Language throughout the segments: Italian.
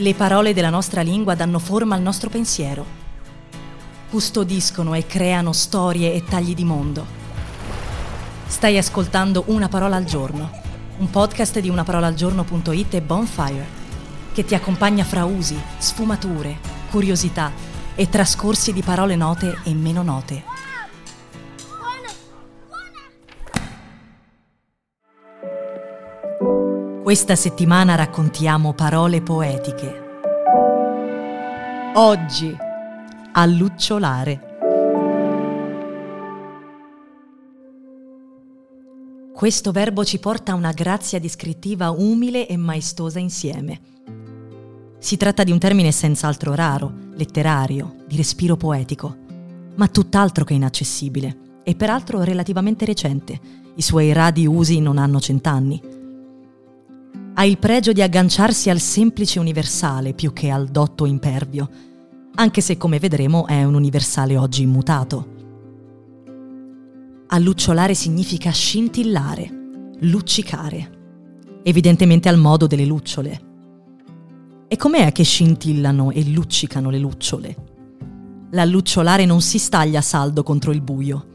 Le parole della nostra lingua danno forma al nostro pensiero. Custodiscono e creano storie e tagli di mondo. Stai ascoltando Una parola al giorno, un podcast di unaparolaalgiorno.it e Bonfire, che ti accompagna fra usi, sfumature, curiosità e trascorsi di parole note e meno note. Questa settimana raccontiamo parole poetiche. Oggi, a lucciolare. Questo verbo ci porta a una grazia descrittiva umile e maestosa insieme. Si tratta di un termine senz'altro raro, letterario, di respiro poetico, ma tutt'altro che inaccessibile e peraltro relativamente recente. I suoi radi usi non hanno cent'anni ha il pregio di agganciarsi al semplice universale più che al dotto impervio, anche se come vedremo è un universale oggi immutato. Allucciolare significa scintillare, luccicare, evidentemente al modo delle lucciole. E com'è che scintillano e luccicano le lucciole? L'allucciolare non si staglia saldo contro il buio,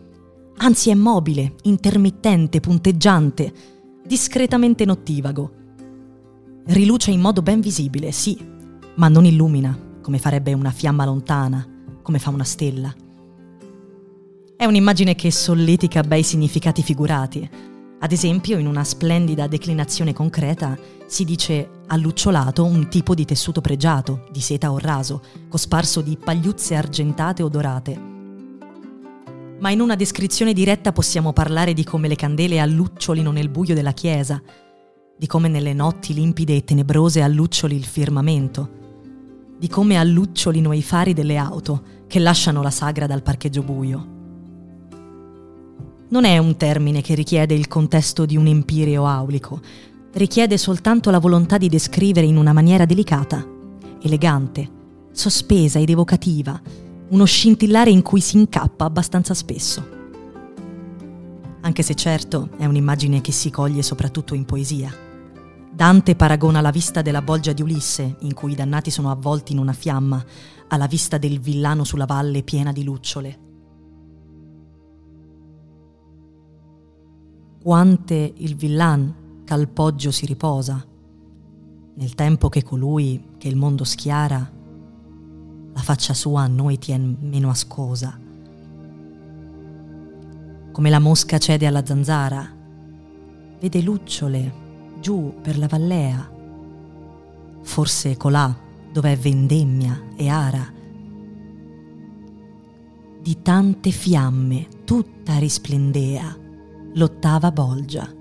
anzi è mobile, intermittente, punteggiante, discretamente nottivago Riluce in modo ben visibile, sì, ma non illumina, come farebbe una fiamma lontana, come fa una stella. È un'immagine che solletica bei significati figurati. Ad esempio, in una splendida declinazione concreta si dice allucciolato un tipo di tessuto pregiato, di seta o raso, cosparso di pagliuzze argentate o dorate. Ma in una descrizione diretta possiamo parlare di come le candele allucciolino nel buio della chiesa, di come nelle notti limpide e tenebrose alluccioli il firmamento, di come allucciolino i fari delle auto che lasciano la sagra dal parcheggio buio. Non è un termine che richiede il contesto di un empireo aulico, richiede soltanto la volontà di descrivere in una maniera delicata, elegante, sospesa ed evocativa, uno scintillare in cui si incappa abbastanza spesso. Anche se certo è un'immagine che si coglie soprattutto in poesia. Dante paragona la vista della bolgia di Ulisse, in cui i dannati sono avvolti in una fiamma, alla vista del villano sulla valle piena di lucciole. Quante il villan ch'al poggio si riposa, nel tempo che colui che il mondo schiara, la faccia sua a noi tien meno ascosa. Come la mosca cede alla zanzara, vede lucciole giù per la vallea, forse colà dove è vendemmia e ara. Di tante fiamme tutta risplendea l'ottava bolgia.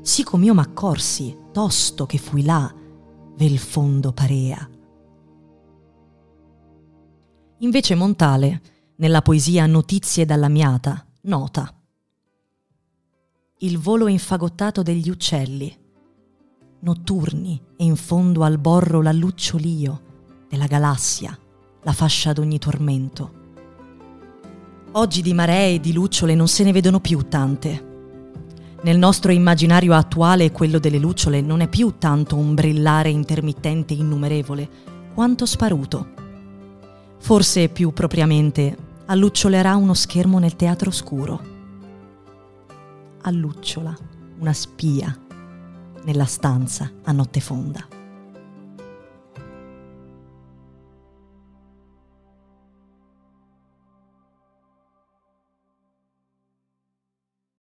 Sì com'io m'accorsi, tosto che fui là, vel fondo parea. Invece Montale, nella poesia Notizie dalla miata, nota. Il volo infagottato degli uccelli, notturni e in fondo al borro la lucciolio della galassia, la fascia d'ogni tormento. Oggi di maree e di lucciole non se ne vedono più tante. Nel nostro immaginario attuale quello delle lucciole non è più tanto un brillare intermittente innumerevole, quanto sparuto. Forse più propriamente allucciolerà uno schermo nel teatro scuro. Allucciola una spia nella stanza a notte fonda.